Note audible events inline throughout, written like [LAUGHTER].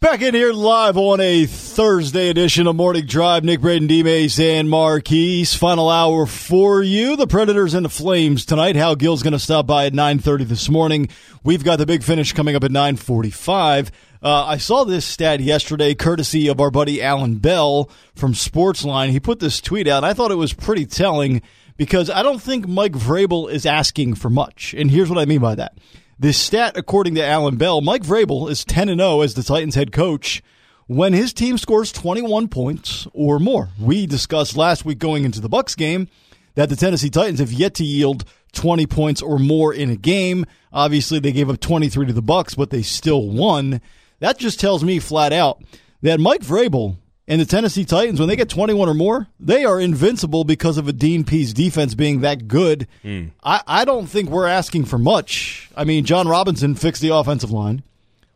Back in here live on a Thursday edition of Morning Drive. Nick Braden, D. Mace, and Marquise. Final hour for you. The Predators and the Flames tonight. Hal Gill's going to stop by at 9.30 this morning. We've got the big finish coming up at 9.45. Uh, I saw this stat yesterday, courtesy of our buddy Alan Bell from Sportsline. He put this tweet out. I thought it was pretty telling because I don't think Mike Vrabel is asking for much. And here's what I mean by that. This stat, according to Alan Bell, Mike Vrabel is 10 and 0 as the Titans head coach when his team scores 21 points or more. We discussed last week going into the Bucks game that the Tennessee Titans have yet to yield 20 points or more in a game. Obviously, they gave up 23 to the Bucks, but they still won. That just tells me flat out that Mike Vrabel and the Tennessee Titans, when they get 21 or more, they are invincible because of a Dean Pees defense being that good. Mm. I, I don't think we're asking for much. I mean, Jon Robinson fixed the offensive line.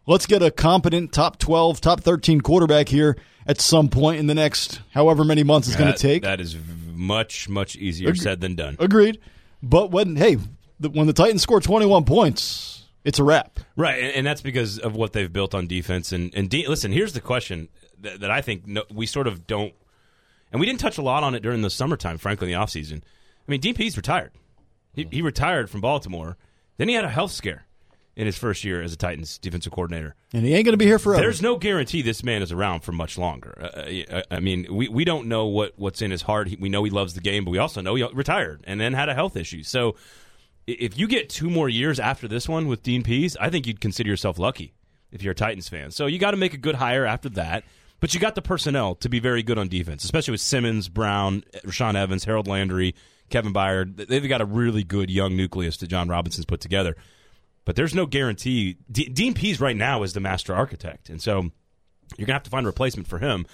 Let's get a competent top 12, top 13 quarterback here at some point in the next however many months it's going to take. That is much, much easier Agre- said than done. Agreed. But when, hey, the, when the Titans score 21 points, it's a wrap. Right, and, and, that's because of what they've built on defense. And, and de- listen, here's the question that, that I think no, we sort of don't, and we didn't touch a lot on it during the summertime, frankly, in the offseason. I mean, Pees retired. He, he retired from Baltimore. Then he had a health scare in his first year as a Titans defensive coordinator. And he ain't going to be here forever. There's no guarantee this man is around for much longer. Uh, uh I mean, we, we don't know what, what's in his heart. we know he loves the game, but we also know he retired and then had a health issue. So if you get two more years after this one with Dean Pees, I think you'd consider yourself lucky if you're a Titans fan. So you got to make a good hire after that. But you got the personnel to be very good on defense, especially with Simmons, Brown, Rashaan Evans, Harold Landry, Kevin Byard. They've got a really good young nucleus that Jon Robinson's put together. But there's no guarantee. D- Dean Pees right now is the master architect, and so you're gonna have to find a replacement for him.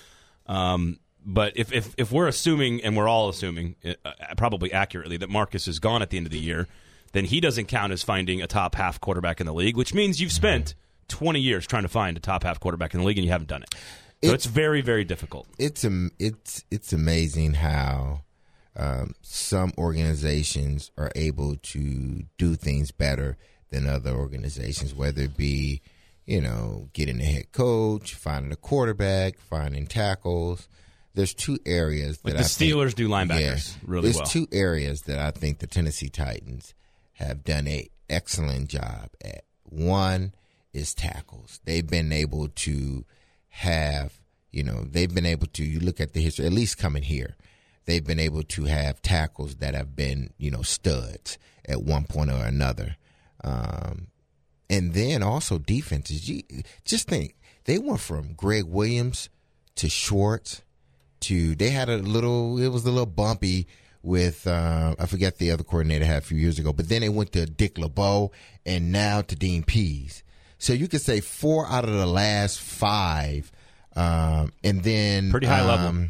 Um, but if, if if we're assuming, and we're all assuming, uh, probably accurately, that Marcus is gone at the end of the year, then he doesn't count as finding a top half quarterback in the league, which means you've spent 20 years trying to find a top half quarterback in the league and you haven't done it. So it's, it's very, very difficult. It's it's it's amazing how um, some organizations are able to do things better than other organizations, whether it be you know getting a head coach, finding a quarterback, finding tackles. There's two areas that like the I Steelers think, do linebackers yeah, really there's well. There's two areas that I think the Tennessee Titans have done a excellent job at. One is tackles. They've been able to have, you know, they've been able to, you look at the history, at least coming here, they've been able to have tackles that have been, you know, studs at one point or another. Um, and then also defenses. You, just think, they went from Gregg Williams to Schwartz to, they had a little, it was a little bumpy with uh, I forget the other coordinator had a few years ago, but then they went to Dick LeBeau and now to Dean Pees. So you could say four out of the last five, um, and then pretty high um, level.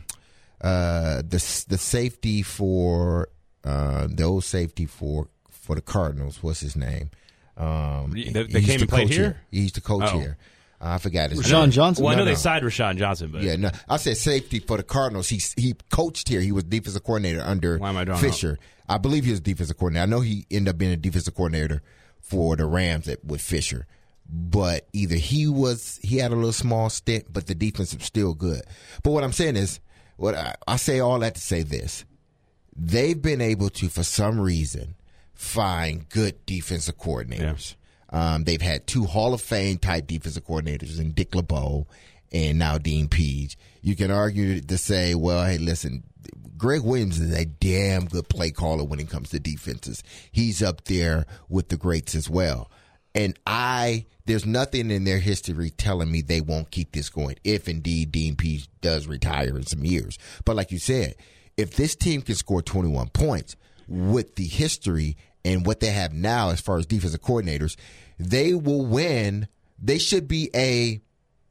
Uh, the the safety for uh, the old safety for for the Cardinals. What's his name? Um, they, they came and played here? He used to coach oh. here. I forgot his Rashad name. Johnson. Well, I know no, they signed Rashad Johnson, but yeah, no, I said safety for the Cardinals. He he coached here. He was defensive coordinator under Fisher. Out? I believe he was defensive coordinator. I know he ended up being a defensive coordinator for the Rams at, with Fisher but either he was he had a little small stint, but the defense was still good. But what I'm saying is, what I, I say all that to say this: they've been able to, for some reason, find good defensive coordinators. Yeah. Um, they've had two Hall of Fame type defensive coordinators in Dick LeBeau and now Dean Pees. You can argue to say, well, hey, listen, Gregg Williams is a damn good play caller when it comes to defenses. He's up there with the greats as well. And I there's nothing in their history telling me they won't keep this going if indeed Dean Pees does retire in some years. But like you said, if this team can score 21 points with the history and what they have now as far as defensive coordinators, they will win. They should be a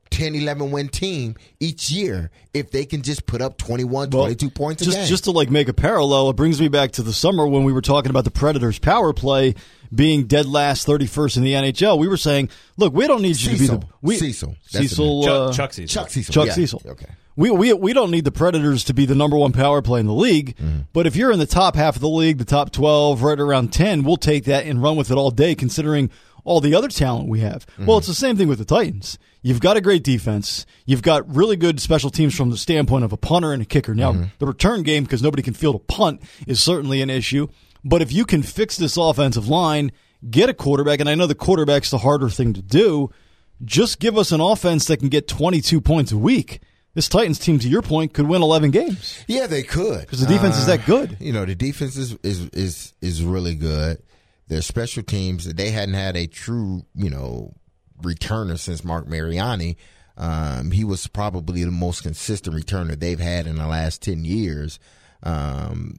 10, 11 win team each year if they can just put up 21, well, 22 points just, game. Just to like make a parallel, it brings me back to the summer when we were talking about the Predators power play being dead last 31st in the NHL. We were saying, look, we don't need you Cecil. to be the we, Cecil. Cecil uh, Chuck, Chuck Cecil. Chuck Cecil. Chuck yeah. Cecil. Okay. We, we, we don't need the Predators to be the number one power play in the league, mm-hmm. but if you're in the top half of the league, the top 12, right around 10, we'll take that and run with it all day, considering all the other talent we have. Mm-hmm. Well, it's the same thing with the Titans. You've got a great defense. You've got really good special teams from the standpoint of a punter and a kicker. Now, mm-hmm. the return game, because nobody can field a punt, is certainly an issue. But if you can fix this offensive line, get a quarterback, and I know the quarterback's the harder thing to do, just give us an offense that can get 22 points a week this Titans team, to your point, could win 11 games. Yeah, they could because the defense uh, is that good. You know, the defense is, is is is really good. Their special teams, they hadn't had a true, you know, returner since Marc Mariani. Um, he was probably the most consistent returner they've had in the last 10 years. Um,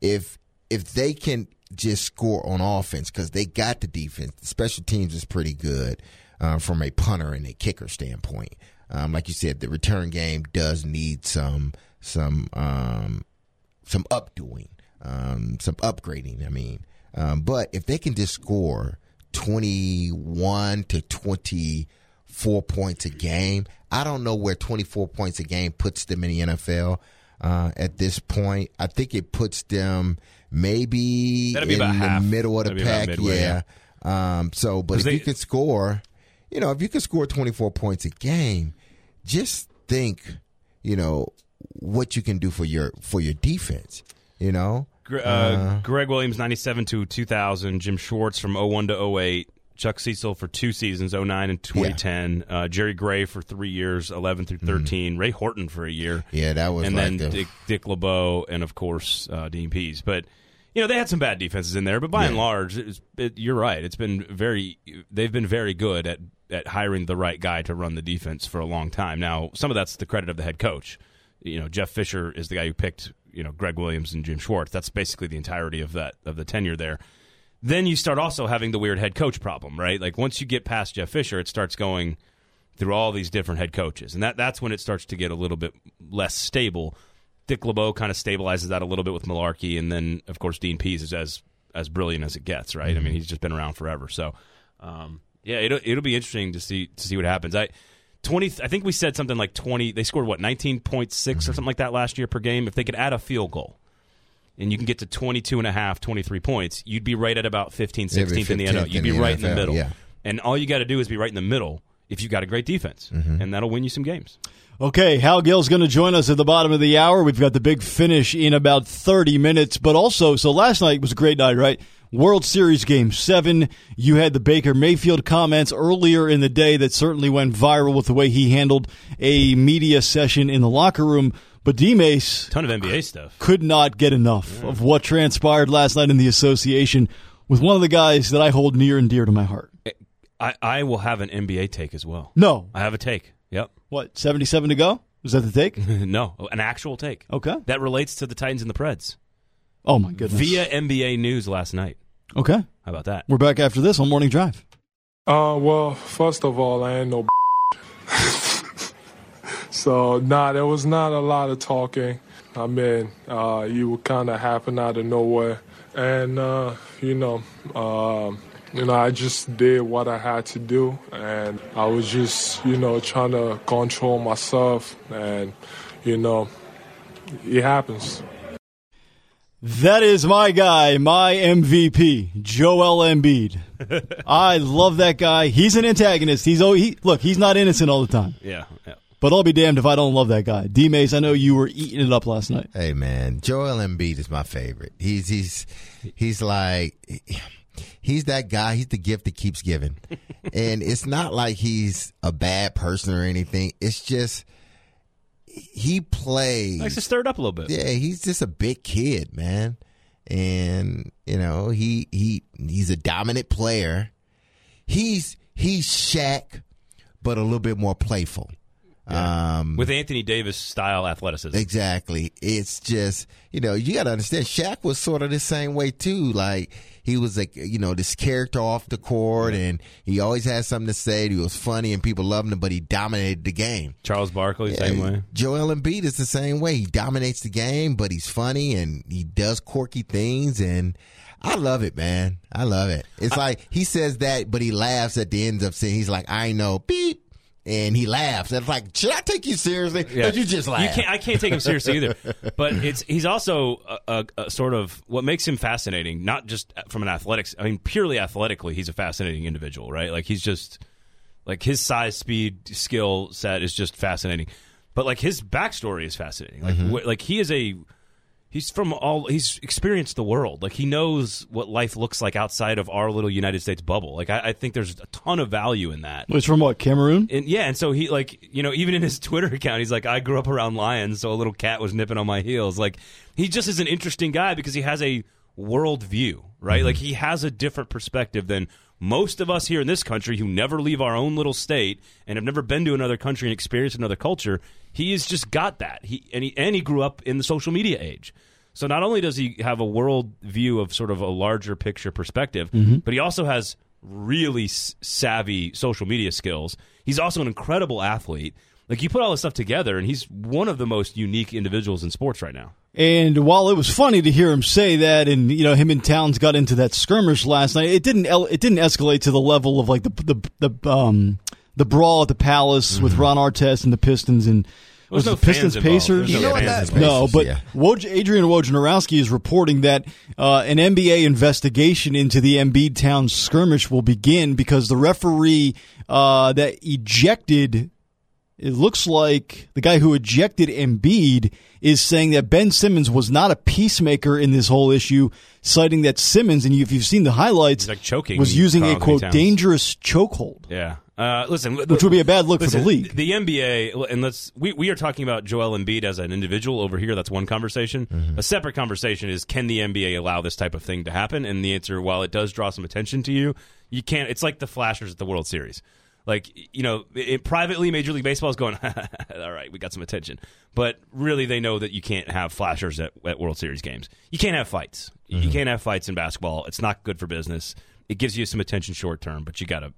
if if they can just score on offense because they got the defense, the special teams is pretty good uh, from a punter and a kicker standpoint. Um, like you said, the return game does need some some um, some updoing, um, some upgrading. I mean, um, but if they can just score twenty one to twenty four points a game, I don't know where twenty four points a game puts them in the NFL. Uh, at this point, I think it puts them maybe in the half. middle of the pack. Midway, yeah. yeah. Um, so, but if they, you can score, you know, if you can score 24 points a game, just think, you know, what you can do for your for your defense. You know, uh, uh, Gregg Williams, ninety-seven to two thousand. Jim Schwartz from 01 to 08. Chuck Cecil for two seasons, 09 and 2010. Yeah. Uh, Jerry Gray for three years, 11 through mm-hmm. 13. Mm-hmm. Ray Horton for a year. Yeah, that was And like then Dick, Dick LeBeau and, of course, uh, Dean Pees. But, you know, they had some bad defenses in there, but by yeah. and large, it was, it, you're right. It's been very, they've been very good at at hiring the right guy to run the defense for a long time. Now, some of that's the credit of the head coach. You know, Jeff Fisher is the guy who picked you know Gregg Williams and Jim Schwartz. That's basically the entirety of that of the tenure there. Then you start also having the weird head coach problem, right? Like once you get past Jeff Fisher, it starts going through all these different head coaches, and that that's when it starts to get a little bit less stable. Dick LeBeau kind of stabilizes that a little bit with Mularkey, and then of course Dean Pees is as as brilliant as it gets, right? Mm-hmm. I mean, he's just been around forever, so. Um, yeah, it'll it'll be interesting to see to see what happens. I twenty. I think we said something like twenty. They scored what nineteen point six or something like that last year per game. If they could add a field goal, and you can get to 22 and a half, 23 points, you'd be right at about 15th, 16th in the NFL. You'd be in right NFL, in the middle. Yeah. And all you got to do is be right in the middle if you've got a great defense, mm-hmm. and that'll win you some games. Okay, Hal Gill's going to join us at the bottom of the hour. We've got the big finish in about 30 minutes, but also, so last night was a great night, right? World Series Game 7. You had the Baker Mayfield comments earlier in the day that certainly went viral with the way he handled a media session in the locker room. But D Mace. Ton of NBA stuff. Could not get enough yeah. of what transpired last night in the association with one of the guys that I hold near and dear to my heart. I, I will have an NBA take as well. No. I have a take. Yep. What, 77 to go? Is that the take? [LAUGHS] no, an actual take. Okay. That relates to the Titans and the Preds. Oh my goodness! Via NBA News last night. Okay, how about that? We're back after this on Morning Drive. Uh, well, first of all, I ain't no. [LAUGHS] so nah, there was not a lot of talking. I mean, uh, you were kind of happen out of nowhere, and uh, you know, uh, you know, I just did what I had to do, and I was just, you know, trying to control myself, and you know, it happens. That is my guy, my MVP, Joel Embiid. [LAUGHS] I love that guy. He's an antagonist. He's oh, he look, he's not innocent all the time. Yeah, yeah. But I'll be damned if I don't love that guy. D Mace, I know you were eating it up last night. Hey man, Joel Embiid is my favorite. He's he's he's like he's that guy. He's the gift that keeps giving, [LAUGHS] and it's not like he's a bad person or anything. It's just he plays. Likes to stir it up a little bit. Yeah, he's just a big kid, man, and you know he he he's a dominant player. He's he's Shaq, but a little bit more playful. Yeah. Um, With Anthony Davis style athleticism. Exactly. It's just, you know, you got to understand, Shaq was sort of the same way too. Like, he was like, you know, this character off the court and he always had something to say. He was funny and people loved him, but he dominated the game. Charles Barkley, yeah, same way. Joel Embiid is the same way. He dominates the game, but he's funny and he does quirky things and, I love it, man. I love it. It's I, like he says that, but he laughs at the end of saying he's like, I know, beep, and he laughs. And it's like, should I take you seriously? Yeah. you just laugh. You can't, I can't take him seriously either. [LAUGHS] But it's he's also a, a, a, sort of what makes him fascinating, not just from an athletics. I mean, purely athletically, he's a fascinating individual, right? Like he's just like his size, speed, skill set is just fascinating. But like his backstory is fascinating. Like mm-hmm. wh- like he is a he's from all he's experienced the world. Like he knows what life looks like outside of our little united states bubble. Like i, I think there's a ton of value in that. Was from what cameroon? And yeah and so he like you know even in his [LAUGHS] twitter account he's like i grew up around lions so a little cat was nipping on my heels. Like he just is an interesting guy because he has a world view right? Mm-hmm. like he has a different perspective than most of us here in this country who never leave our own little state and have never been to another country and experienced another culture, he has just got that. He and he and he grew up in the social media age. So not only does he have a world view of sort of a larger picture perspective, mm-hmm. but he also has really savvy social media skills. He's also an incredible athlete. Like you put all this stuff together, and he's one of the most unique individuals in sports right now. And while it was funny to hear him say that, and you know him and Towns got into that skirmish last night, it didn't it didn't escalate to the level of like the the the um the brawl at the Palace mm-hmm. with Ron Artest and the Pistons and was, was no the Pistons Pacers? You know what that, no, but yeah. Woj, Adrian Wojnarowski is reporting that uh, an NBA investigation into the Embiid Town skirmish will begin because the referee uh, that ejected it looks like the guy who ejected Embiid is saying that Ben Simmons was not a peacemaker in this whole issue, citing that Simmons, and if you've seen the highlights, like choking, was using a quote dangerous chokehold. Yeah. Uh, listen, which would be a bad look listen, for the league. The NBA, and let's we, we are talking about Joel Embiid as an individual over here. That's one conversation. Mm-hmm. A separate conversation is can the NBA allow this type of thing to happen? And the answer, while it does draw some attention to you, you can't. It's like the Flashers at the World Series like you know it, privately major league baseball is going [LAUGHS] all right we got some attention but really they know that you can't have flashers at, at world series games you can't have fights mm-hmm. you can't have fights in basketball it's not good for business it gives you some attention short term but you gotta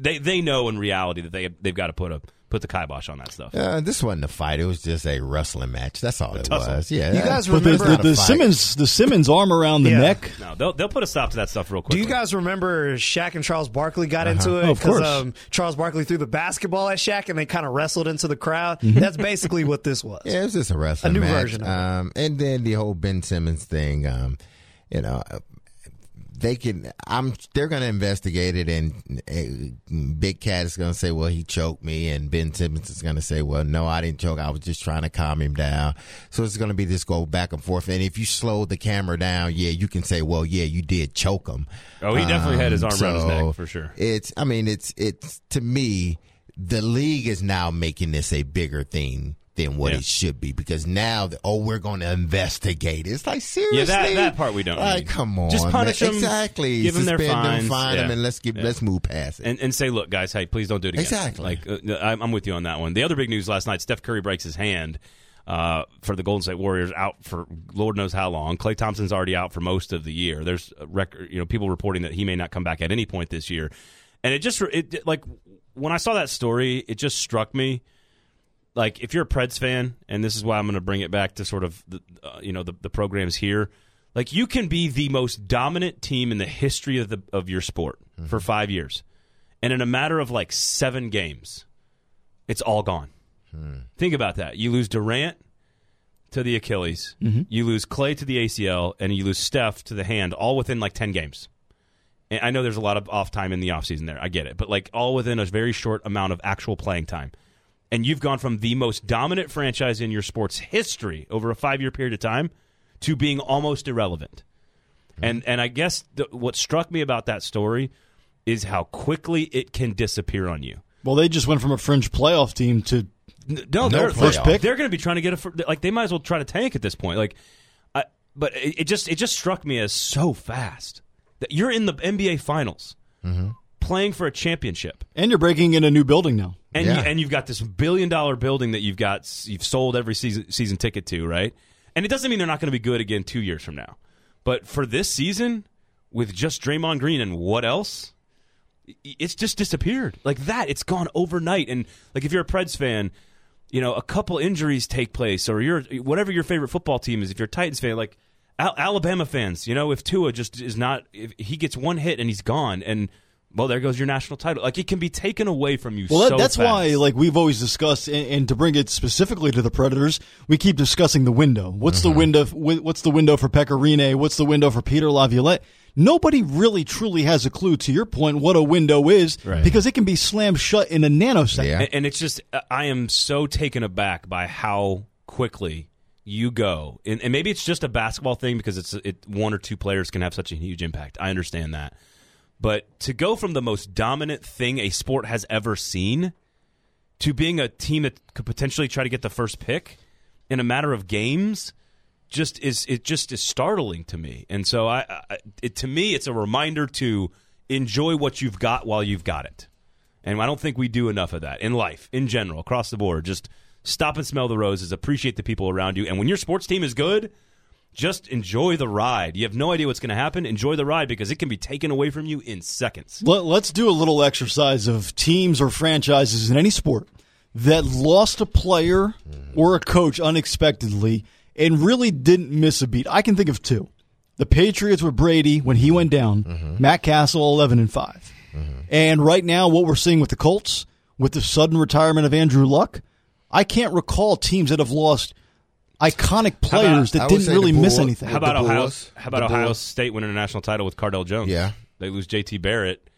they they know in reality that they they've got to put a put the kibosh on that stuff. Uh, this wasn't a fight; it was just a wrestling match. That's all a it tussle. was. Yeah, you guys remember the, the, the Simmons the Simmons arm around the yeah. neck? No, they'll they'll put a stop to that stuff real quick. Do you guys remember Shaq and Charles Barkley got uh-huh. into it because oh, um, Charles Barkley threw the basketball at Shaq and they kind of wrestled into the crowd? Mm-hmm. That's basically what this was. Yeah, it was just a wrestling a new match. version. Um, and then the whole Ben Simmons thing. Um, you know, they can. I'm. They're going to investigate it, and uh, Big Cat is going to say, "Well, he choked me," and Ben Simmons is going to say, "Well, no, I didn't choke. I was just trying to calm him down." So it's going to be this go back and forth. And if you slow the camera down, yeah, you can say, "Well, yeah, you did choke him." Oh, he definitely um, had his arm so around his neck for sure. It's. I mean, it's. It's to me, the league is now making this a bigger thing than what yeah. it should be because now, the, oh, we're going to investigate. It's like seriously, yeah, that, that part we don't. Like, need. come on, just punish man. them, exactly. Give them their fines, them, fine yeah. them, and let's get yeah. let's move past it. And, and say, look, guys, hey, please don't do it again. Exactly. Like uh, I'm with you on that one. The other big news last night: Steph Curry breaks his hand. Uh, for the Golden State Warriors, out for Lord knows how long. Klay Thompson's already out for most of the year. There's record, you know, people reporting that he may not come back at any point this year. And it just, it like when I saw that story, it just struck me like if you're a Preds fan, and this is why I'm going to bring it back to sort of the, uh, you know the, the programs here. Like you can be the most dominant team in the history of the of your sport mm-hmm. for five years, and in a matter of like seven games, it's all gone. Hmm. Think about that. You lose Durant to the Achilles, mm-hmm. you lose Klay to the ACL, and you lose Steph to the hand, all within like ten games. And I know there's a lot of off time in the offseason there. I get it, but like all within a very short amount of actual playing time and you've gone from the most dominant franchise in your sports history over a five year period of time to being almost irrelevant. Mm-hmm. And and I guess the, what struck me about that story is how quickly it can disappear on you. Well, they just went from a fringe playoff team to no, they're, first pick. They're going to be trying to get a like they might as well try to tank at this point. Like, I, but it, it just it just struck me as so fast that you're in the NBA Finals. Mm-hmm playing for a championship, and you're breaking in a new building now, and yeah. you, and you've got this billion dollar building that you've got you've sold every season season ticket to, right? And it doesn't mean they're not going to be good again two years from now, but for this season, with just Draymond Green and what else, it's just disappeared like that. It's gone overnight, and like if you're a Preds fan. You know, a couple injuries take place, or you're whatever your favorite football team is. If you're a Titans fan, like Alabama fans, you know, if Tua just is not, if he gets one hit and he's gone, and well, there goes your national title. Like it can be taken away from you. Well, so that's fast. why, like we've always discussed, and, and, to bring it specifically to the Predators, we keep discussing the window. What's mm-hmm. the window? What's the window for Pekka Rinne? What's the window for Peter Laviolette? Nobody really truly has a clue, to your point, what a window is, right. because it can be slammed shut in a nanosecond. Yeah. And, and it's just, I am so taken aback by how quickly you go, and, and, maybe it's just a basketball thing because it's it, one or two players can have such a huge impact. I understand that, but to go from the most dominant thing a sport has ever seen to being a team that could potentially try to get the first pick in a matter of games just is it just is startling to me. And so I, I it, to me it's a reminder to enjoy what you've got while you've got it. And I don't think we do enough of that in life in general across the board. Just stop and smell the roses, appreciate the people around you. And when your sports team is good, just enjoy the ride. You have no idea what's going to happen. Enjoy the ride because it can be taken away from you in seconds. Let, us do a little exercise of teams or franchises in any sport that lost a player or a coach unexpectedly and really didn't miss a beat. I can think of two. The Patriots with Brady when he went down, mm-hmm. Matt Cassel 11 and 5. Mm-hmm. And right now what we're seeing with the Colts with the sudden retirement of Andrew Luck, I can't recall teams that have lost iconic players about, that didn't really miss anything. How about Ohio? How about Ohio State winning a national title with Cardale Jones? Yeah, they lose J.T. Barrett,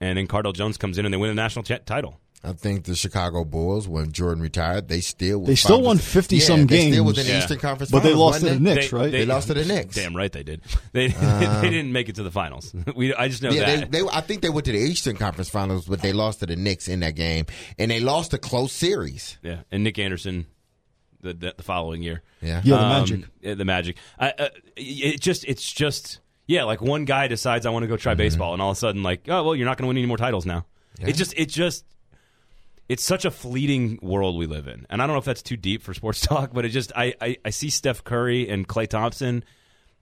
and then Cardale Jones comes in and they win a national t- title. I think the Chicago Bulls, when Jordan retired, they still they still won fifty yeah, some games. Still was in the yeah. Eastern Conference, but finals, they lost to the Knicks, right? They, they, lost to the Knicks. Damn right they did. [LAUGHS] They uh, they didn't make it to the finals. [LAUGHS] We I just know yeah, that. They, they, I think they went to the Eastern Conference Finals, but they lost to the Knicks in that game, and they lost a close series. Yeah, and Nick Anderson the, the, the following year. Yeah, yeah, the um, Magic. The Magic. I, uh, it just it's just yeah, like one guy decides I want to go try mm-hmm. baseball, and all of a sudden like oh well, you're not going to win any more titles now. Yeah. It just it just it's such a fleeting world we live in, and I don't know if that's too deep for sports [LAUGHS] talk, but it just I I, I see Steph Curry and Klay Thompson.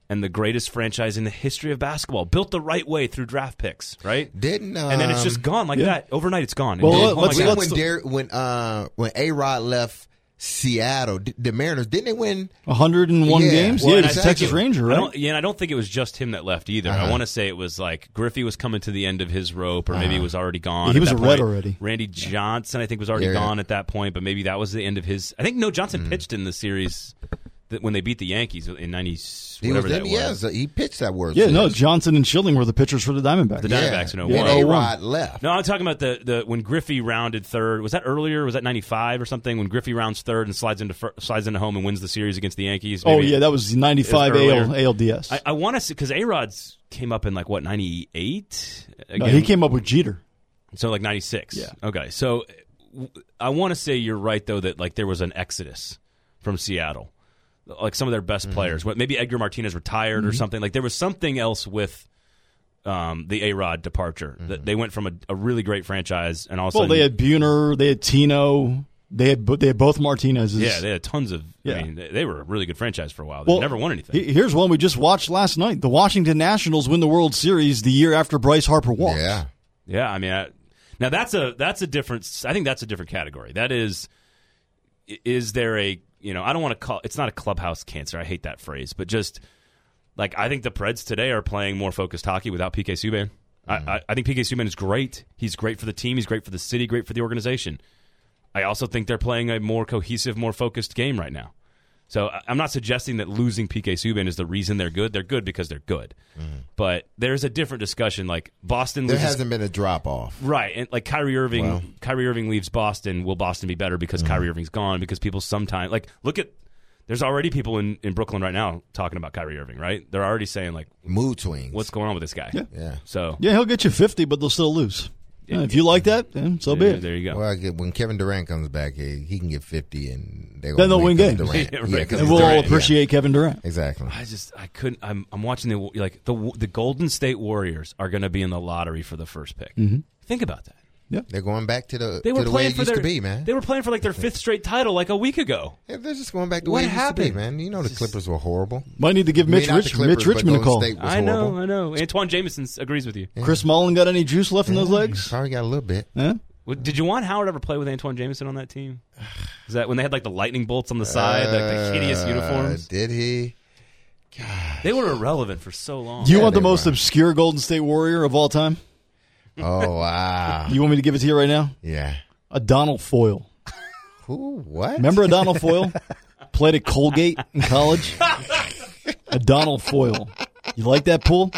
And the greatest franchise in the history of basketball, built the right way through draft picks, right? Didn't um, and then it's just um, gone like yeah. that overnight. It's gone. Well, oh let's, let's, when, when uh, when A Rod left Seattle, the Mariners didn't they win 101 yeah. games? Well, yeah, it's Texas Ranger, right? yeah, and I don't think it was just him that left either. Uh-huh. I want to say it was like Griffey was coming to the end of his rope, or uh-huh. maybe he was already gone. Yeah, he was a red already. Randy Johnson, I think, was already yeah, gone at that point, but maybe that was the end of his. I think No Johnson mm. pitched in the series when they beat the Yankees in '90. Whatever that was. Yeah, he pitched that word. Yeah, no, Johnson and Schilling were the pitchers for the Diamondbacks. The Diamondbacks oh yeah. in 01. And A-Rod left. No, I'm talking about the, the when Griffey rounded third. Was that earlier? Was that 95 or something? When Griffey rounds third and slides into slides into home and wins the series against the Yankees. Oh, Maybe oh yeah, that was 95 AL, ALDS. I, I want to see because A-Rod's came up in like what 98. No, he came up with Jeter. So like 96. Yeah. Okay. So I want to say you're right though that like there was an exodus from Seattle like some of their best mm-hmm. players. Maybe Edgar Martinez retired mm-hmm. or something. Like there was something else with um, the A Rod departure. Mm-hmm. That they went from a, a, really great franchise and also well, they had Buhner, they had Tino. They had they had both Martinez's. Yeah, they had tons of. Yeah. I mean, they, they were a really good franchise for a while. They well, never won anything. Here's one we just watched last night: the Washington Nationals win the World Series the year after Bryce Harper walked. Yeah, yeah. I mean, I, now that's a that's a different. I think that's a different category. That is, is there a you know, I don't want to call it's not a clubhouse cancer. I hate that phrase, but just like I think the Preds today are playing more focused hockey without PK Subban. Mm-hmm. I, I, think PK Subban is great. He's great for the team. He's great for the city. Great for the organization. I also think they're playing a more cohesive, more focused game right now. So I'm not suggesting that losing PK Subban is the reason they're good. They're good because they're good. Mm-hmm. But there's a different discussion. Like Boston, there loses, hasn't been a drop off, right? And like Kyrie Irving, well, Kyrie Irving leaves Boston. Will Boston be better because mm-hmm. Kyrie Irving's gone? Because people sometimes like look at. There's already people in, in Brooklyn right now talking about Kyrie Irving, right? They're already saying like mood swings. What's going on with this guy? Yeah. yeah. So yeah, he'll get you 50, but they'll still lose. Yeah, if you like that, then so be it. There you go. Well, get, when Kevin Durant comes back, he, he can get fifty, and they then they'll win games. [LAUGHS] Durant. yeah, right, and we'll Durant, appreciate yeah. Kevin Durant. Exactly. I just I couldn't. I'm I'm watching the like the the Golden State Warriors are going to be in the lottery for the first pick. Mm-hmm. Think about that. Yeah. They're going back to the, they were to the way it used their, to be, man. They were playing for like their fifth straight title like a week ago. Yeah, they're just going back to the way it used to be, man. You know the Clippers were horrible. Might need to give Mitch, Rich, Clippers, Mitch Richmond a call. I know, horrible. I know. Antawn Jamison agrees with you. Yeah. Chris Mullin got any juice left in those legs? Probably got a little bit. Yeah. Did Juwan Howard ever play with Antawn Jamison on that team? [SIGHS] Is that when they had like the lightning bolts on the side, uh, like the hideous uniforms? Did he? God. They were irrelevant for so long. Do you yeah, want the most were. obscure Golden State Warrior of all time? [LAUGHS] Oh wow! You want me to give it to you right now? Yeah. Adonal Foyle. Who? What? Remember a Donald Foyle? [LAUGHS] Played at Colgate in college. Adonal Foyle. You like that pool?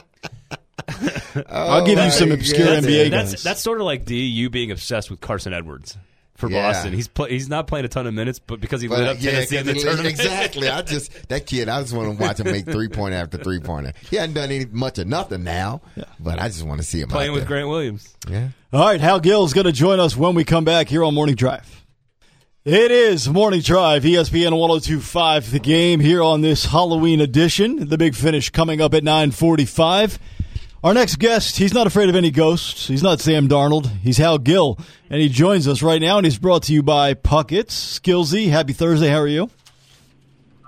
[LAUGHS] I'll give you oh, some obscure goodness. NBA That's guys. that's sort of like D. You being obsessed with Carson Edwards for Yeah. Boston. He's play, he's not playing a ton of minutes, but because he lit up yeah, Tennessee in the he- tournament, exactly. I just [LAUGHS] that kid. I just want to watch him make three point after three pointer. He hasn't done any much of nothing now, but I just want to see him playing out with there. Grant Williams. Yeah. All right, Hal Gill is going to join us when we come back here on Morning Drive. It is Morning Drive, ESPN 1025, the game here on this Halloween edition. The big finish coming up at 945. Our next guest, he's not afraid of any ghosts. He's not Sam Darnold. He's Hal Gill, and he joins us right now, and he's brought to you by Puckett's. Skillsy, happy Thursday. How are you?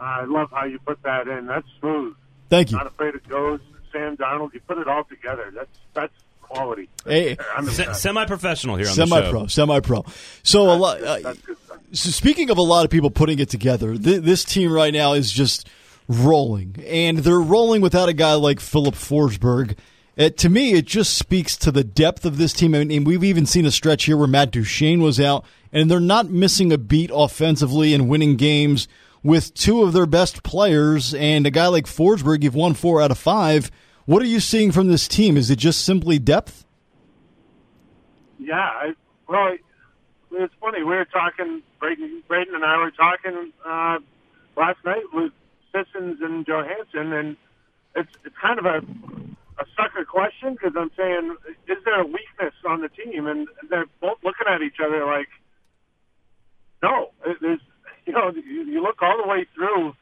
I love how you put that in. That's smooth. Thank you. Not afraid of ghosts. Sam Darnold. You put it all together. That's that's quality. Hey, I'm Se- semi-professional here on the show. semi-pro, semi-pro. So a lot. Uh, good stuff. So speaking of a lot of people putting it together, th- this team right now is just rolling, and they're rolling without a guy like Filip Forsberg. Uh, to me, it just speaks to the depth of this team, and, and we've even seen a stretch here where Matt Duchene was out, and they're not missing a beat offensively and winning games with two of their best players, and a guy like Forsberg. You've won four out of five. What are you seeing from this team? Is it just simply depth? Yeah. I, well, it's funny. We were talking. Braden, Braden and I were talking uh, last night with Sissons and Johansen, and it's it's kind of a a sucker question because I'm saying, is there a weakness on the team? And they're both looking at each other like, no. There's, you know, you, look all the way through.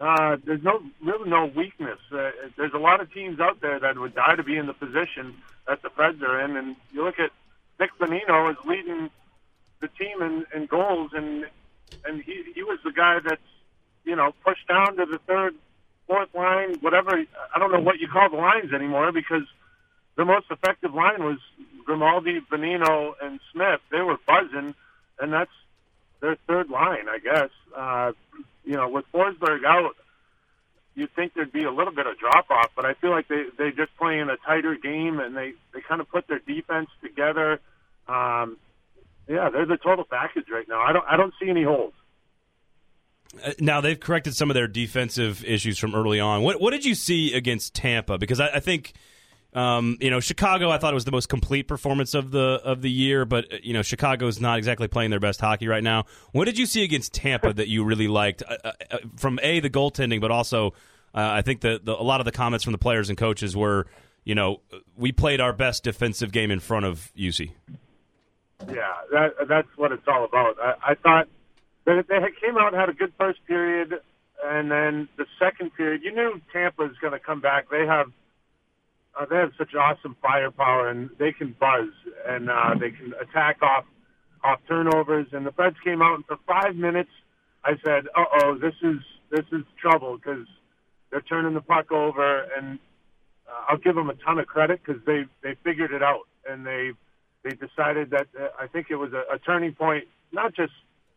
Uh, there's no really no weakness. Uh, there's a lot of teams out there that would die to be in the position that the Preds are in, and you look at Nick Bonino is leading the team in, in goals, and and he he was the guy that's you know pushed down to the third, fourth line, whatever. I don't know what you call the lines anymore because the most effective line was Grimaldi, Bonino, and Smith. They were buzzing, and that's their third line, I guess. Uh, you know, with Forsberg out, you'd think there'd be a little bit of drop off, but I feel like they they just playing a tighter game and they they kind of put their defense together. Um, yeah, they're the total package right now. I don't I don't see any holes. Uh, Now they've corrected some of their defensive issues from early on. What what did you see against Tampa? Because I, I think um, you know Chicago. I thought it was the most complete performance of the of the year, but uh, you know Chicago's not exactly playing their best hockey right now. What did you see against Tampa that you really liked uh, uh, uh, from a the goaltending, but also uh, I think that a lot of the comments from the players and coaches were you know we played our best defensive game in front of UC. Yeah, that that's what it's all about. I, I thought they, they came out and had a good first period, and then the second period, you knew Tampa was going to come back. They have uh, they have such awesome firepower, and they can buzz and uh, they can attack off off turnovers. And the Preds came out, and for five minutes, I said, "Uh oh, this is this is trouble because they're turning the puck over." And uh, I'll give them a ton of credit because they they figured it out and they they decided that uh, I think it was a, a turning point, not just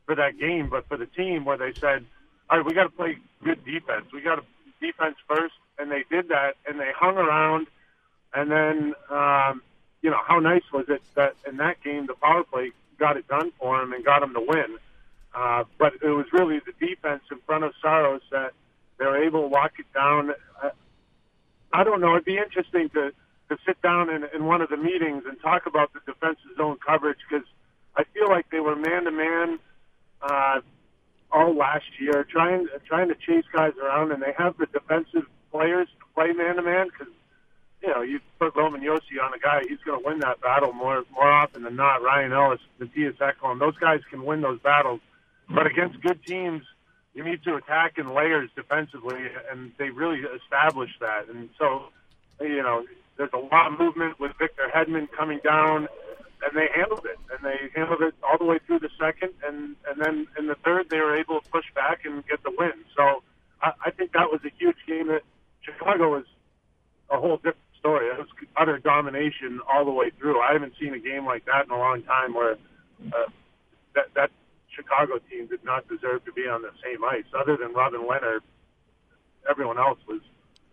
for that game, but for the team, where they said, "All right, we got to play good defense. We got to defense first. and they did that, and they hung around, and then um, you know how nice was it that in that game the power play got it done for them and got them to win. Uh, but it was really the defense in front of Saros that they were able to lock it down. Uh, I don't know. It'd be interesting to to sit down in, in one of the meetings and talk about the defensive zone coverage because I feel like they were man to man Uh, all last year, trying trying to chase guys around, and they have the defensive players to play man to man because you know you put Roman Josi on a guy, he's going to win that battle more more often than not. Ryan Ellis, Mattias Ekholm, those guys can win those battles, but against good teams. You need to attack in layers defensively, and they really established that. And so, you know, there's a lot of movement with Victor Hedman coming down, and they handled it. And they handled it all the way through the second, and and then in the third they were able to push back and get the win. So I, I think that was a huge game. That Chicago was a whole different story. It was utter domination all the way through. I haven't seen a game like that in a long time where uh, that that Chicago team did not deserve to be on the same ice. Other than Robin Lehner, everyone else was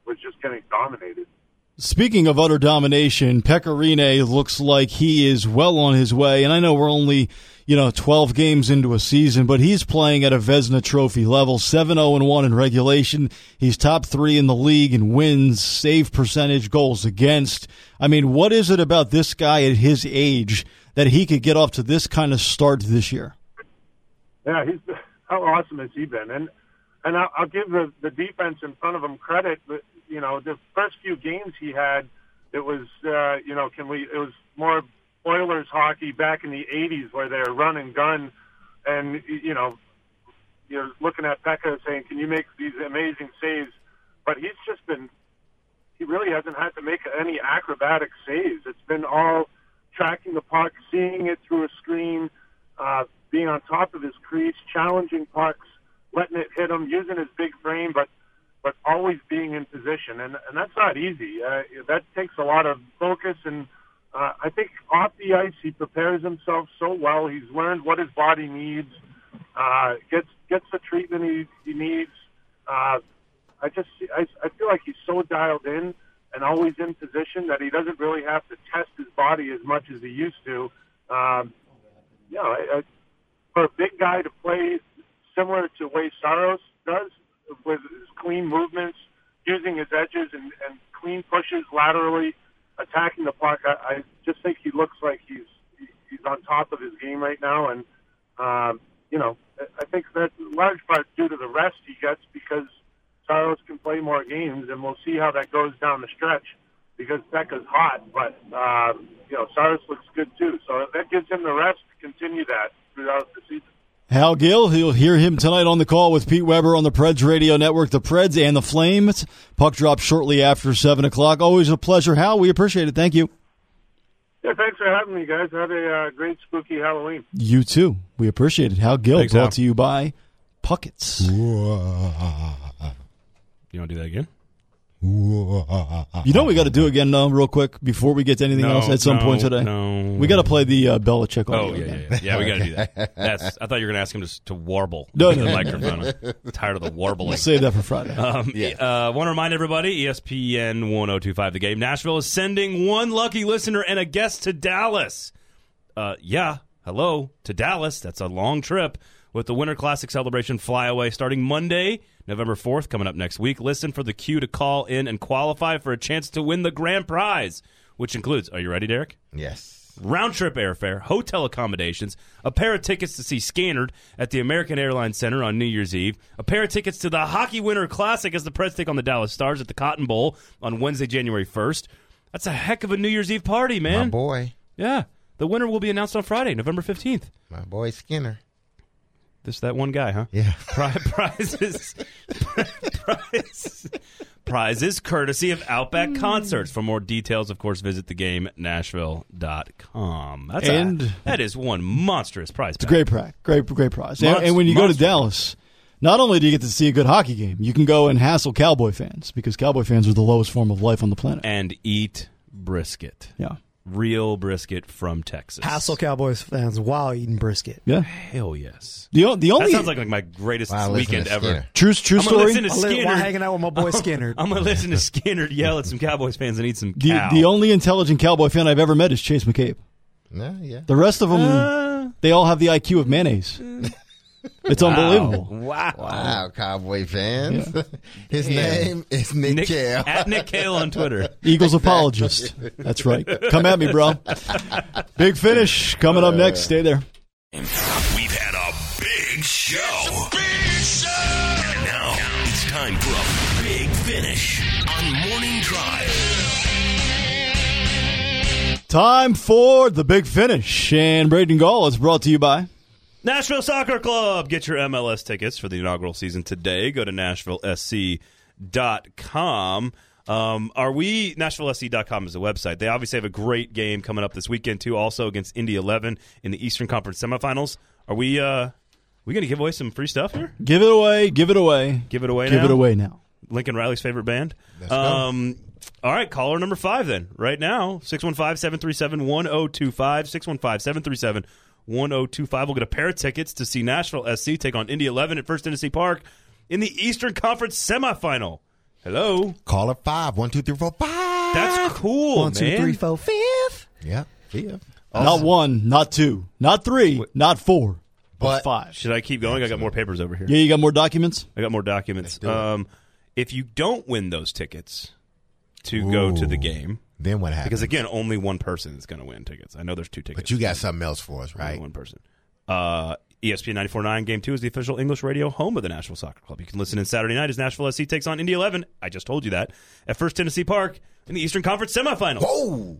was just getting dominated. Speaking of utter domination, Pekka Rinne looks like he is well on his way. And I know we're only, you know, 12 games into a season, but he's playing at a Vezina Trophy level, 7-0-1 in regulation. He's top three in the league in wins, save percentage, goals against. I mean, what is it about this guy at his age that he could get off to this kind of start this year? Yeah, he's how awesome has he been? And and I'll, I'll give the the defense in front of him credit. But you know, the first few games he had, it was uh, you know, can we? It was more Oilers hockey back in the '80s where they're run and gun, and you know, you're looking at Pekka saying, "Can you make these amazing saves?" But he's just been. He really hasn't had to make any acrobatic saves. It's been all tracking the puck, seeing it through a screen, uh, being on top of his crease, challenging pucks, letting it hit him, using his big frame, but but always being in position, and and that's not easy. Uh, that takes a lot of focus, and uh, I think off the ice he prepares himself so well. He's learned what his body needs, uh, gets gets the treatment he he needs. Uh, I just I, I feel like he's so dialed in and always in position that he doesn't really have to test his body as much as he used to. Um, you know, I, I, for a big guy to play similar to way Saros does, with clean movements, using his edges and, and clean pushes laterally, attacking the puck. I, I just think he looks like he's he's on top of his game right now, and um, you know I think that's large part due to the rest he gets because Saros can play more games, and we'll see how that goes down the stretch because Pekka's hot, but um, you know Saros looks good too, so that gives him the rest to continue that throughout the season. Hal Gill, you'll hear him tonight on the call with Pete Weber on the Preds Radio Network. The Preds and the Flames. Puck drop shortly after 7 o'clock. Always a pleasure, Hal. We appreciate it. Thank you. Yeah, thanks for having me, guys. Have a uh, great spooky Halloween. You too. We appreciate it. Hal Gill, Thanks, brought Hal. to you by Puckett's. You want to do that again? You know what we got to do again, though, real quick, before we get to anything No, else at some no, point today? no. We got to play the uh, Belichick audio Oh yeah, again. yeah, yeah. Yeah, we got to do that. [LAUGHS] That's. I thought you were going to ask him to, to warble No, into no, the no. microphone. I'm tired of the warbling. We'll save that for Friday. [LAUGHS] Um, uh, want to remind everybody, ESPN 1025 The Game. Nashville is sending one lucky listener and a guest to Dallas. Uh, yeah, hello to Dallas. That's a long trip with the Winter Classic celebration flyaway starting Monday, November 4th, coming up next week. Listen for the cue to call in and qualify for a chance to win the grand prize, which includes, are you ready, Derek? Yes. round trip airfare, hotel accommodations, a pair of tickets to see Skynyrd at the American Airlines Center on New Year's Eve, a pair of tickets to the Hockey Winter Classic as the Preds take on the Dallas Stars at the Cotton Bowl on Wednesday, January 1st. That's a heck of a New Year's Eve party, My man. boy. Yeah. The winner will be announced on Friday, November 15th. My boy Skinner. This that one guy, huh? Yeah. [LAUGHS] Pri- prizes, prize, prizes courtesy of Outback hmm. Concerts. For more details, of course, visit thegamenashville.com. That's And- a, that is one monstrous prize. It's a great prize. Great, great prize. And, and when you go to. Dallas, not only do you get to see a good hockey game, you can go and hassle Cowboy fans because Cowboy fans are the lowest form of life on the planet. and eat brisket. Yeah. Real brisket from Texas. Hassle Cowboys fans while eating brisket. Yeah. Hell yes. The, o- the That only sounds like, like my greatest Wow, listen weekend to ever. Skinner. true, true I'm gonna story. listen to I live Skinner. while hanging out with my boy Skinner. [LAUGHS] I'm gonna listen to Skinner yell at some Cowboys fans and eat some The, cow. the only intelligent Cowboy fan I've ever met is Chase McCabe. No, yeah. The rest of them, Uh, they all have the IQ of mayonnaise. It's unbelievable. Wow. Wow, Cowboy fans. [LAUGHS] His name is Nick, Nick, Kale. at Nick Kayal on Twitter. [LAUGHS] Eagles apologist. That's right. Come at me, bro. [LAUGHS] Big finish coming up next. Stay there. We've had a big show. Big show! And now it's time for a big finish on Morning Drive. Time for the big finish. And Braden Gall is brought to you by. Nashville Soccer Club. Get your MLS tickets for the inaugural season today. Go to NashvilleSC.com. Um, are we NashvilleSC.com is the website. They obviously have a great game coming up this weekend too. Also against Indy 11 in the Eastern Conference semifinals. Are we? Uh, we going to give away some free stuff here? Give it away. Give it away. Give it away. Give now? it away now. Lincoln Riley's favorite band. go. Um, all right, caller number five then. Right now, 615-737-1025, 615-737-1025. We'll get a pair of tickets to see Nashville SC take on Indy 11 at First Tennessee Park in the Eastern Conference semifinal. Hello. Call it five. One, two, three, four, five. That's cool, One, two, man. three, four, fifth. Yeah, fifth. Not one, not two, not three, not four, but, But- five. Should I keep going? I got more papers over here. Yeah, you got more documents? I got more documents. Um, if you don't win those tickets to go to the game, Then what happens? because again, only one person is going to win tickets. I know there's two tickets. but you got something else for us, right? Only? One person. Uh, ESPN 94.9 Game 2 is the official English radio home of the Nashville Soccer Club. You can listen in Saturday night as Nashville SC takes on Indy 11. I just told you that. At First Tennessee Park in the Eastern Conference semifinals. Whoa!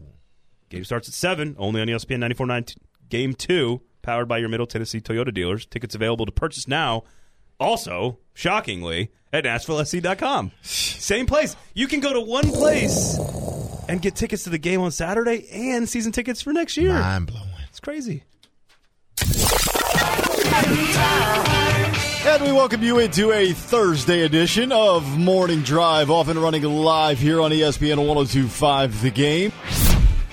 Game starts at 7, only on ESPN 94.9 t- Game 2, powered by your Middle Tennessee Toyota dealers. Tickets available to purchase now. Also, shockingly, at NashvilleSC.com. Same place. You can go to one place and get tickets to the game on Saturday and season tickets for next year. Mind blowing. It's crazy. And we welcome you into a Thursday edition of Morning Drive, off and running live here on ESPN 1025 The Game.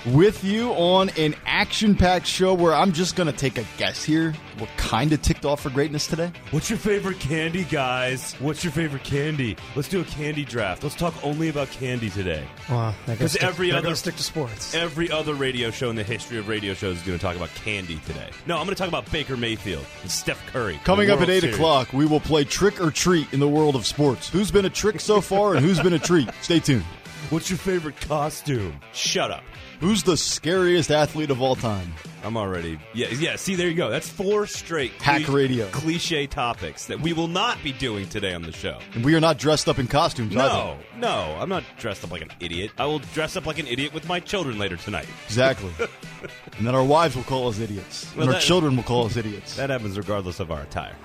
With you on an action packed show where I'm just going to take a guess here. We're kind of ticked off for greatness today. What's your favorite candy, guys? What's your favorite candy? Let's do a candy draft. Let's talk only about candy today. Well, Because every other- stick to sports. Every other radio show in the history of radio shows is going to talk about candy today. No, I'm going to talk about Baker Mayfield and Steph Curry. Coming The up at 8 Series. o'clock, we will play trick or treat in the world of sports. Who's been a trick so far and who's been a treat? Stay tuned. What's your favorite costume? Shut up. Who's the scariest athlete of all time? I'm already. Yeah, yeah. See, there you go. That's four straight Hack cli- radio. cliche topics that we will not be doing today on the show. And we are not dressed up in costumes either. No, no, I'm not dressed up like an idiot. I will dress up like an idiot with my children later tonight. Exactly. [LAUGHS] and then our wives will call us idiots. Well, and our that- children will call us idiots. That happens regardless of our attire.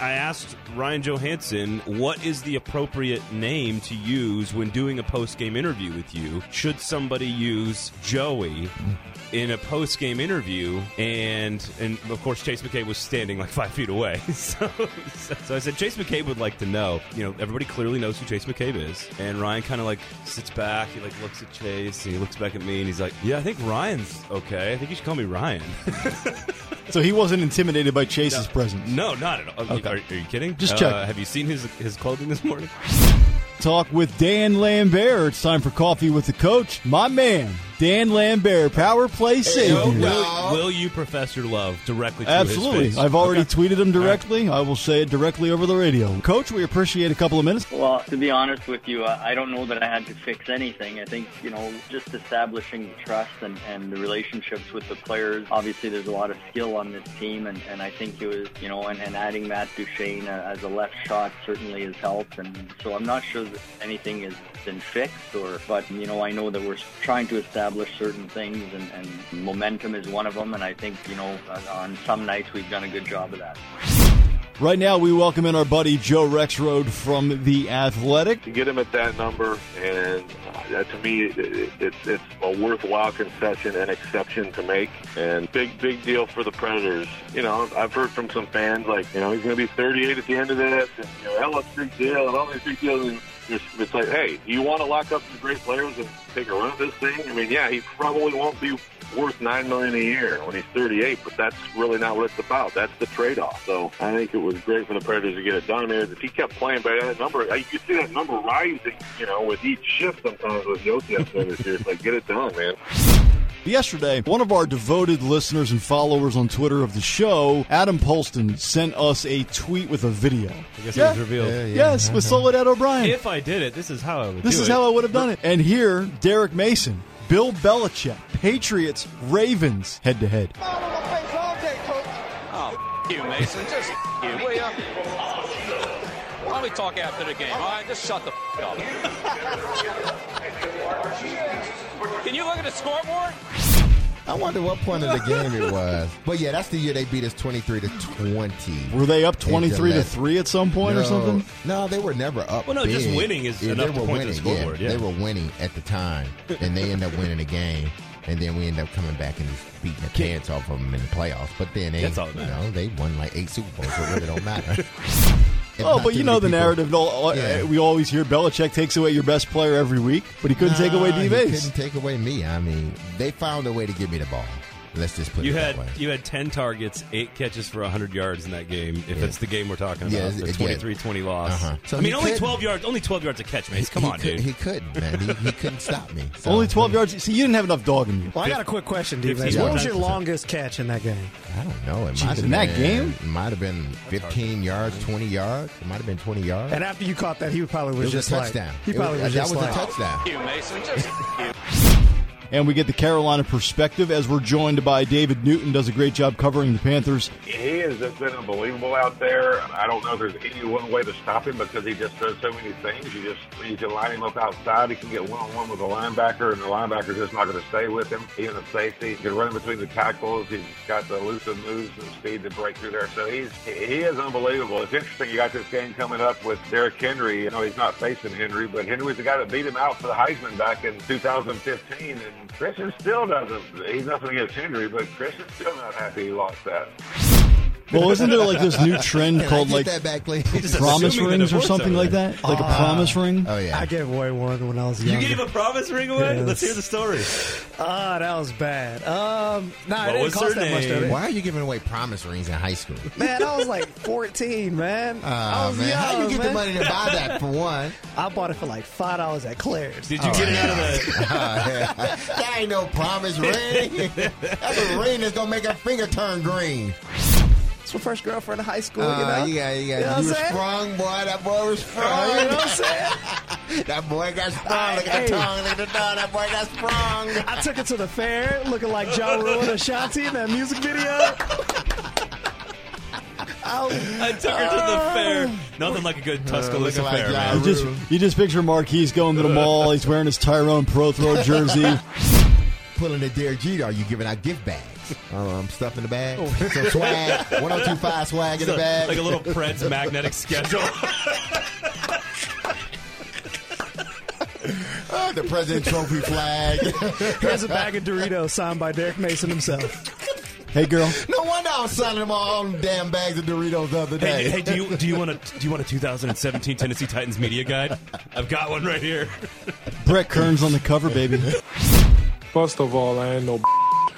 I asked Ryan Johansen what is the appropriate name to use when doing a post game interview with you. Should somebody use Joey in a post game interview? And and of course Chase McCabe was standing like [LAUGHS] five feet away. [LAUGHS] So, so I said Chase McCabe would like to know. You know, everybody clearly knows who Chase McCabe is. And Ryan kind of like sits back. He like looks at Chase and he looks back at me and he's like, "Yeah, I think Ryan's okay. I think you should call me Ryan." [LAUGHS] So he wasn't intimidated by Chase's presence. No, not at all. Okay. Are, are you kidding? Just Uh, check. Have you seen his his clothing this morning? Talk with Dan Lambert. It's time for coffee with the coach. My man, Dan Lambert, power play savior. will, will you profess your love directly to his Absolutely. face? I've already Okay. tweeted him directly. I will say it directly over the radio. Coach, we appreciate a couple of minutes. Well, to be honest with you, uh, I don't know that I had to fix anything. I think, you know, just establishing the trust and, and the relationships with the players. Obviously, there's a lot of skill on this team, and, and I think it was, you know, and, and adding Matt Duchene uh, as a left shot certainly has helped. And so I'm not sure that anything has been fixed, or but, you know, I know that we're trying to establish certain things, and, and momentum is one of them. And I think, you know, uh, on some nights we've done a good job of that. Right now, we welcome in our buddy Joe Rexrode from The Athletic. to get him at that number, and uh, to me, it, it, it's it's a worthwhile concession and exception to make, and big big deal for the Predators. You know, I've heard from some fans like, you know, he's going to be 38 at the end of this, and you know, that looks big deal, and all these big deals. And it's, like, hey, do you want to lock up some great players and take a run at this thing? I mean, yeah, he probably won't be worth nine million a year when he's 38, but that's really not what it's about. That's the trade-off. So I think it was great for the Predators to get it done. I if he kept playing by that number, you could see that number rising. You know, with each shift sometimes with Josi this year. It's like get it done, man. Yesterday, one of our devoted listeners and followers on Twitter of the show, Adam Polston, sent us a tweet with a video. I guess Yeah. it was revealed. Yeah, yeah. Yes, with Soledad O'Brien. If I did it, this is how I would. This do is it. how I would have done it. And here, Derrick Mason, Bill Belichick, Patriots, Ravens, head to head. Oh, you, Mason. Just you, will you? Why don't we talk after the game? All right, just shut the f- up. [LAUGHS] Can you look at the scoreboard? I wonder what point of the game it was. But yeah, that's the year they beat us 23 to 20. Were they up 23 to 3 at some point or something? No, they were never up. Well, no, just winning is yeah, enough they to were point to the winning. scoreboard, yeah. They were winning at the time, and they ended up winning the game. And then we ended up coming back and just beating the pants off of them in the playoffs. But then they, That's all that you know, they won like eight Super Bowls, so it really don't matter. [LAUGHS] Oh, but you know the people- narrative. all- Yeah. We always hear Belichick takes away your best player every week, but he couldn't take away D he couldn't take away me. I mean, they found a way to give me the ball. Let's just put you it had that way. you had ten targets, eight catches for hundred yards in that game. If Yeah. it's the game we're talking about, Yeah, the yeah. 23-20 loss. Uh-huh. So I mean, only couldn't- twelve yards, only twelve yards a catch, man. Come he on, could, dude. He couldn't, man. He, he couldn't stop me. So- Only 12 yards. See, you didn't have enough dog in you. Well, I got a quick question, D. 15 What was your longest catch in that game? I don't know. It Jeez, might have in that been, game? It might have been 15 yards, 20 yards. It might have been 20 yards. And after you caught that, he probably it was, was just a like touchdown. he It probably was, that just was like a touchdown. You, Mason. [LAUGHS] And we get the Carolina perspective as we're joined by David Newton, does a great job covering the Panthers. He has just been unbelievable out there. I don't know if there's any one way to stop him because he just does so many things. You just you can line him up outside. He can get one on one with a linebacker, and the linebacker's just not going to stay with him. Even the safety, he can run between the tackles. He's got the elusive moves and speed to break through there. So he's he is unbelievable. It's interesting. You got this game coming up with Derrick Henry. You know he's not facing Henry, but Henry's the guy that beat him out for the Heisman back in 2015, and Christian still doesn't. He's nothing against Henry, but Christian's still not happy he lost that. Well, isn't there like this new trend Can I called get like that back, please? promise assuming the rings or divorce something like there. that? Like a promise ring? Oh, yeah. I gave away one when I was young. You gave a promise ring away. Yes. Let's hear the story. Ah, that was bad. Um, nah, What it didn't was cost her that much, name? did it? Why are you giving away promise rings in high school? [LAUGHS] Man, I was like 14, man. I Oh, was man. young, How you get the money to buy that, for [LAUGHS] one? I bought it for like five dollars at Claire's. Did you get it out of the? [LAUGHS] that ain't no promise ring. That's a ring that's going to make her finger turn green. It's my first girlfriend in high school, Uh, you know? you got, you, You know got, what you I'm were saying? sprung, boy. That boy was sprung. Uh, you know what I'm saying? [LAUGHS] that boy got sprung. Look at the tongue. Look at the tongue. That boy got sprung. I took it to the fair looking like Ja Rule and Ashanti in that music video. [LAUGHS] I took her to the fair. Nothing like a good Tuscaloosa looking like fair, man. You just, you just picture Marquise going to the mall. He's wearing his Tyrone Prothro jersey. [LAUGHS] Pulling the Derek Jeter, are you giving out gift bags? [LAUGHS] Um, stuff in the bag. Oh. Some swag. [LAUGHS] 1025 swag in the bag. like a little Preds [LAUGHS] magnetic schedule. Uh, the President Trophy flag. Here's a bag of Doritos signed by Derrick Mason himself. Hey, girl. no wonder I was selling them all them damn bags of Doritos the other day. hey, hey, do you do you want a do you want a 2017 Tennessee Titans media guide? I've got one right here. Brett Kern's on the cover, baby. First of all, I ain't no.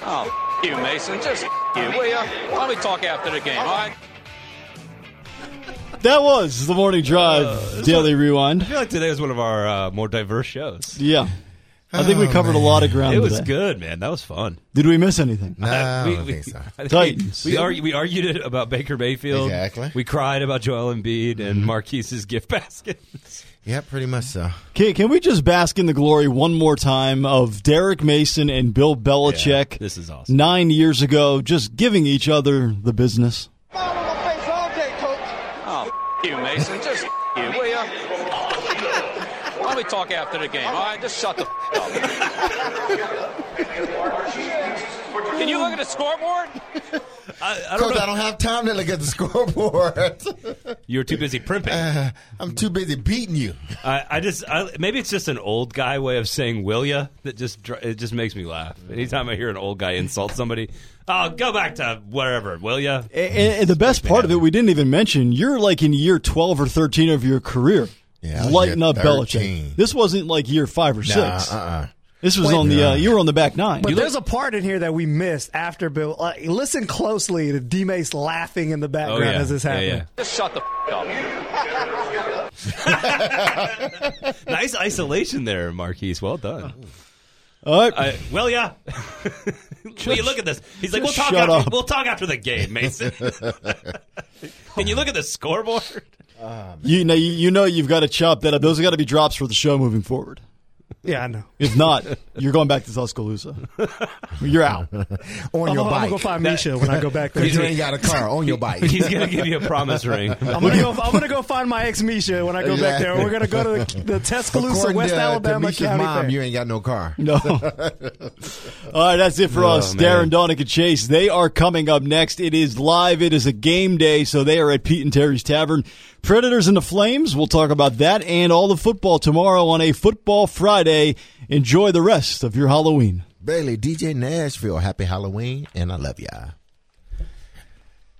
Oh, you, Mason. Just you, will ya? Let don't talk after the game, all right? That was the Morning Drive Daily Rewind. I feel like today was one of our uh, more diverse shows. Yeah. I think we Oh, covered a lot of ground It was today. good, man. That was fun. Did we miss anything? no, I we, don't we, think so. I think Titans. We, we, argue, we argued it about Baker Mayfield. Exactly. We cried about Joel Embiid and Marquise's gift baskets. [LAUGHS] Yeah, pretty much so. Can, can we just bask in the glory one more time of Derrick Mason and Bill Belichick Yeah, this is awesome. nine years ago, just giving each other the business? Oh, you, Mason. Just you, will ya? Why don't we talk after the game, all right? Just shut the up. Can you look at the scoreboard? I, I don't Coach, know. I don't have time to look at the [LAUGHS] scoreboard. You were too busy primping. Uh, I'm too busy beating you. I, I just I, maybe it's just an old guy way of saying "will ya" that just it just makes me laugh. Anytime I hear an old guy insult somebody, oh, go back to wherever, will ya? And, and the best part of it, we didn't even mention, you're like in year 12 or 13 of your career. Yeah, I was lighting up 13. Belichick. This wasn't like year five or Nah, six. uh-uh. This was on the, uh, you were on the back nine. But there's a part in here that we missed after Bill. Uh, listen closely to D Mace laughing in the background Oh, yeah. as this happened. yeah. Just shut the up. [LAUGHS] Nice isolation there, Marquise. Well done. All right. I, well, yeah. [LAUGHS] Will you look at this? He's like, we'll talk. After, up. we'll talk after the game, Mason. [LAUGHS] Can you look at the scoreboard? you know, you, you know you've got to chop that up. Those have got to be drops for the show moving forward. Yeah, I know. If not, you're going back to Tuscaloosa. You're out. [LAUGHS] On I'm, your gonna- I'm gonna go find Misha when I go back there. Because you ain't got a car on your bike. He's gonna give you a promise ring. [LAUGHS] I'm gonna go. I'm gonna go find my ex Misha when I go back there. We're gonna go to the, the [LAUGHS] Tuscaloosa, According West to, to Alabama Misha's County mom, Fair. you ain't got no car. No. All right, that's it for Oh, us. man. Darren, Donick, and Chase. They are coming up next. It is live. It is a game day, so they are at Pete and Terry's Tavern. Predators and the Flames. We'll talk about that and all the football tomorrow on a Football Friday. Enjoy the rest of your Halloween. Bailey, DJ Nashville, happy Halloween, and I love y'all.